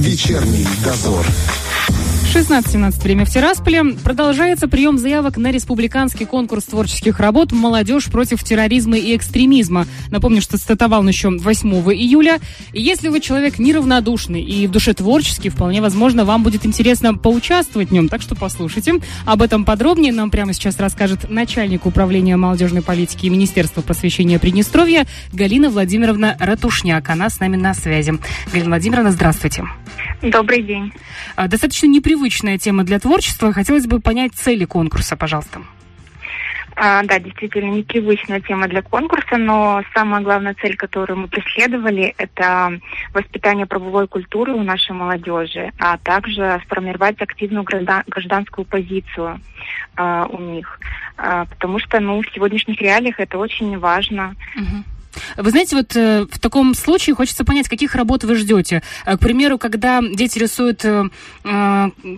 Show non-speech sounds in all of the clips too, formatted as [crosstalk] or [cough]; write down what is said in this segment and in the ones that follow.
Вечерний дозор. 16-17 время в Тирасполе. Продолжается прием заявок на республиканский конкурс творческих работ «Молодежь против терроризма и экстремизма». Напомню, что стартовал он еще 8 июля. И если вы человек неравнодушный и в душе творческий, вполне возможно, вам будет интересно поучаствовать в нем. Так что послушайте. Об этом подробнее нам прямо сейчас расскажет начальник управления молодежной политики и Министерства просвещения Приднестровья Галина Владимировна Ратушняк. Она с нами на связи. Галина Владимировна, здравствуйте. Добрый день. А, достаточно непривычная тема для творчества. Хотелось бы понять цели конкурса, пожалуйста. А, да, действительно непривычная тема для конкурса, но самая главная цель, которую мы преследовали, это воспитание правовой культуры у нашей молодежи, а также сформировать активную гражданскую позицию а, у них. А, потому что ну, в сегодняшних реалиях это очень важно. Угу. Вы знаете, вот э, в таком случае хочется понять, каких работ вы ждете. Э, к примеру, когда дети рисуют э,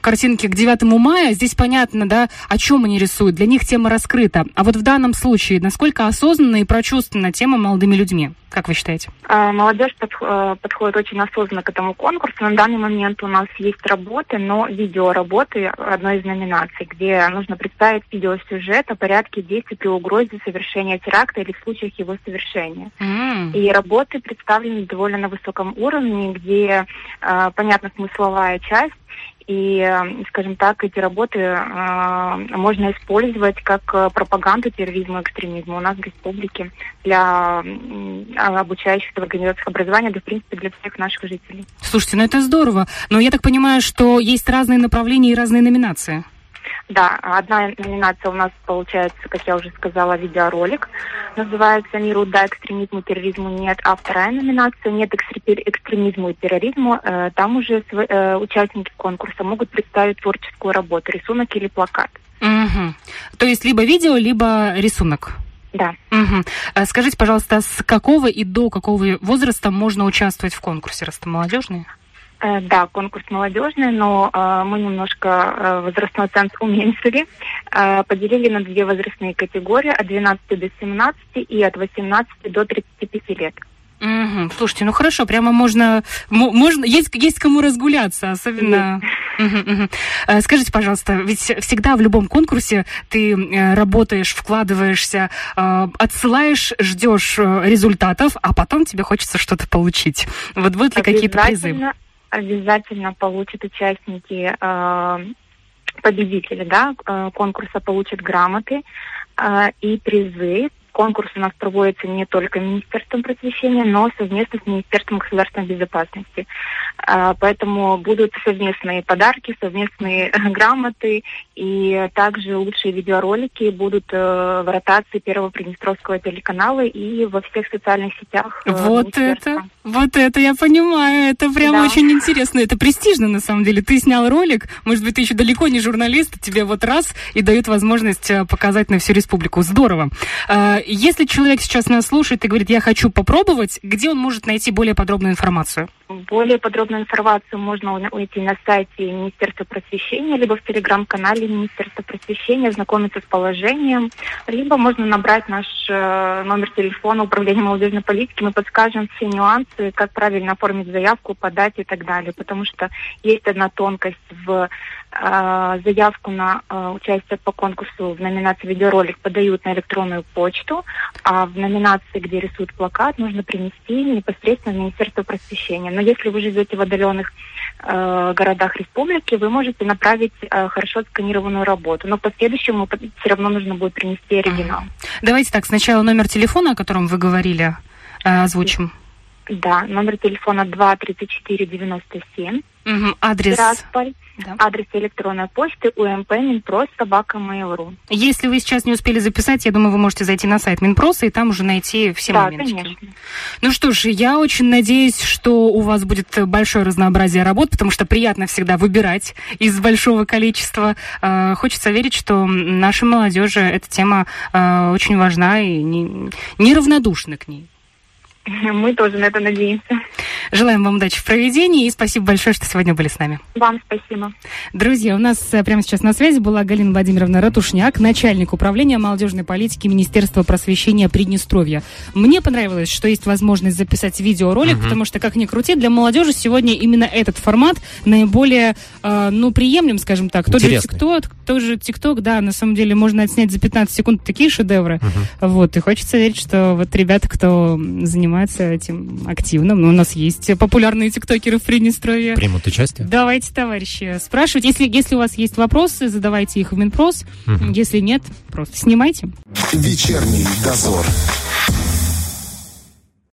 картинки к 9 мая, здесь понятно, да, о чем они рисуют. Для них тема раскрыта. А вот в данном случае, насколько осознанно и прочувствована тема молодыми людьми? Как вы считаете? А, молодежь подходит очень осознанно к этому конкурсу. На данный момент у нас есть работы, но видеоработы одной из номинаций, где нужно представить видеосюжет о порядке действий при угрозе совершения теракта или в случаях его совершения. Mm. И работы представлены довольно на высоком уровне, где э, понятна смысловая часть, и, э, скажем так, эти работы э, можно использовать как э, пропаганду терроризма и экстремизма у нас в республике для э, обучающих в организациях образования, да, в принципе, для всех наших жителей. Слушайте, ну это здорово. Но я так понимаю, что есть разные направления и разные номинации. Да, одна номинация у нас получается, как я уже сказала, видеоролик. Называется «Миру да, экстремизму, терроризму нет». А вторая номинация «Нет экстремизму и терроризму». Э, там уже э, участники конкурса могут представить творческую работу, рисунок или плакат. Угу. То есть либо видео, либо рисунок? Да. Угу. Скажите, пожалуйста, с какого и до какого возраста можно участвовать в конкурсе, раз это молодежные? Э, да, конкурс молодежный, но э, мы немножко э, возрастной ценз уменьшили, э, поделили на две возрастные категории, от 12 до 17 и от 18 до 35 лет. Угу. Слушайте, ну хорошо, прямо можно, можно есть, есть кому разгуляться, особенно... Угу, угу. Скажите, пожалуйста, ведь всегда в любом конкурсе ты э, работаешь, вкладываешься, отсылаешь, ждешь результатов, а потом тебе хочется что-то получить. Вот будут ли какие-то призы? Обязательно получат участники э, победители да, э, конкурса получат грамоты э, и призы Конкурс у нас проводится не только Министерством просвещения, но совместно с Министерством государственной безопасности. А, поэтому будут совместные подарки, совместные грамоты и также лучшие видеоролики будут э, в ротации Первого Приднестровского телеканала и во всех социальных сетях. Э, вот это, вот это я понимаю, это прям да. очень интересно, это престижно на самом деле. Ты снял ролик, может быть, ты еще далеко не журналист, тебе вот раз и дают возможность э, показать на всю республику. Здорово. Если человек сейчас нас слушает и говорит, я хочу попробовать, где он может найти более подробную информацию? Более подробную информацию можно найти на сайте Министерства просвещения, либо в телеграм-канале Министерства просвещения, знакомиться с положением, либо можно набрать наш э, номер телефона Управления молодежной политики, мы подскажем все нюансы, как правильно оформить заявку, подать и так далее, потому что есть одна тонкость в заявку на э, участие по конкурсу в номинации видеоролик подают на электронную почту, а в номинации, где рисуют плакат, нужно принести непосредственно в Министерство просвещения. Но если вы живете в отдаленных э, городах республики, вы можете направить э, хорошо отсканированную работу. Но в последующем все равно нужно будет принести оригинал. Давайте так, сначала номер телефона, о котором вы говорили, э, озвучим. Да, номер телефона 2 34 97. Угу, адрес. Тирасполь. Да. Адрес электронной почты умп Минпрос собака Mail.ru. Если вы сейчас не успели записать, я думаю, вы можете зайти на сайт Минпроса и там уже найти все да, моментики. Конечно. Ну что ж, я очень надеюсь, что у вас будет большое разнообразие работ, потому что приятно всегда выбирать из большого количества. А, хочется верить, что нашей молодежи эта тема а, очень важна и неравнодушна к ней. [laughs] Мы тоже на это надеемся. Желаем вам удачи в проведении и спасибо большое, что сегодня были с нами. Вам спасибо. Друзья, у нас э, прямо сейчас на связи была Галина Владимировна Ратушняк, начальник управления молодежной политики Министерства просвещения Приднестровья. Мне понравилось, что есть возможность записать видеоролик, угу. потому что, как ни крути, для молодежи сегодня именно этот формат наиболее, э, ну, приемлем, скажем так. Тот же ТикТок, тот же ТикТок, да, на самом деле можно отснять за 15 секунд такие шедевры. Угу. Вот, и хочется верить, что вот ребята, кто занимается этим активно, ну, у нас есть популярные тиктокеры в Приднестровье. Примут участие? Давайте, товарищи, спрашивать. Если, если у вас есть вопросы, задавайте их в Минпрос. Угу. Если нет, просто снимайте. Вечерний дозор.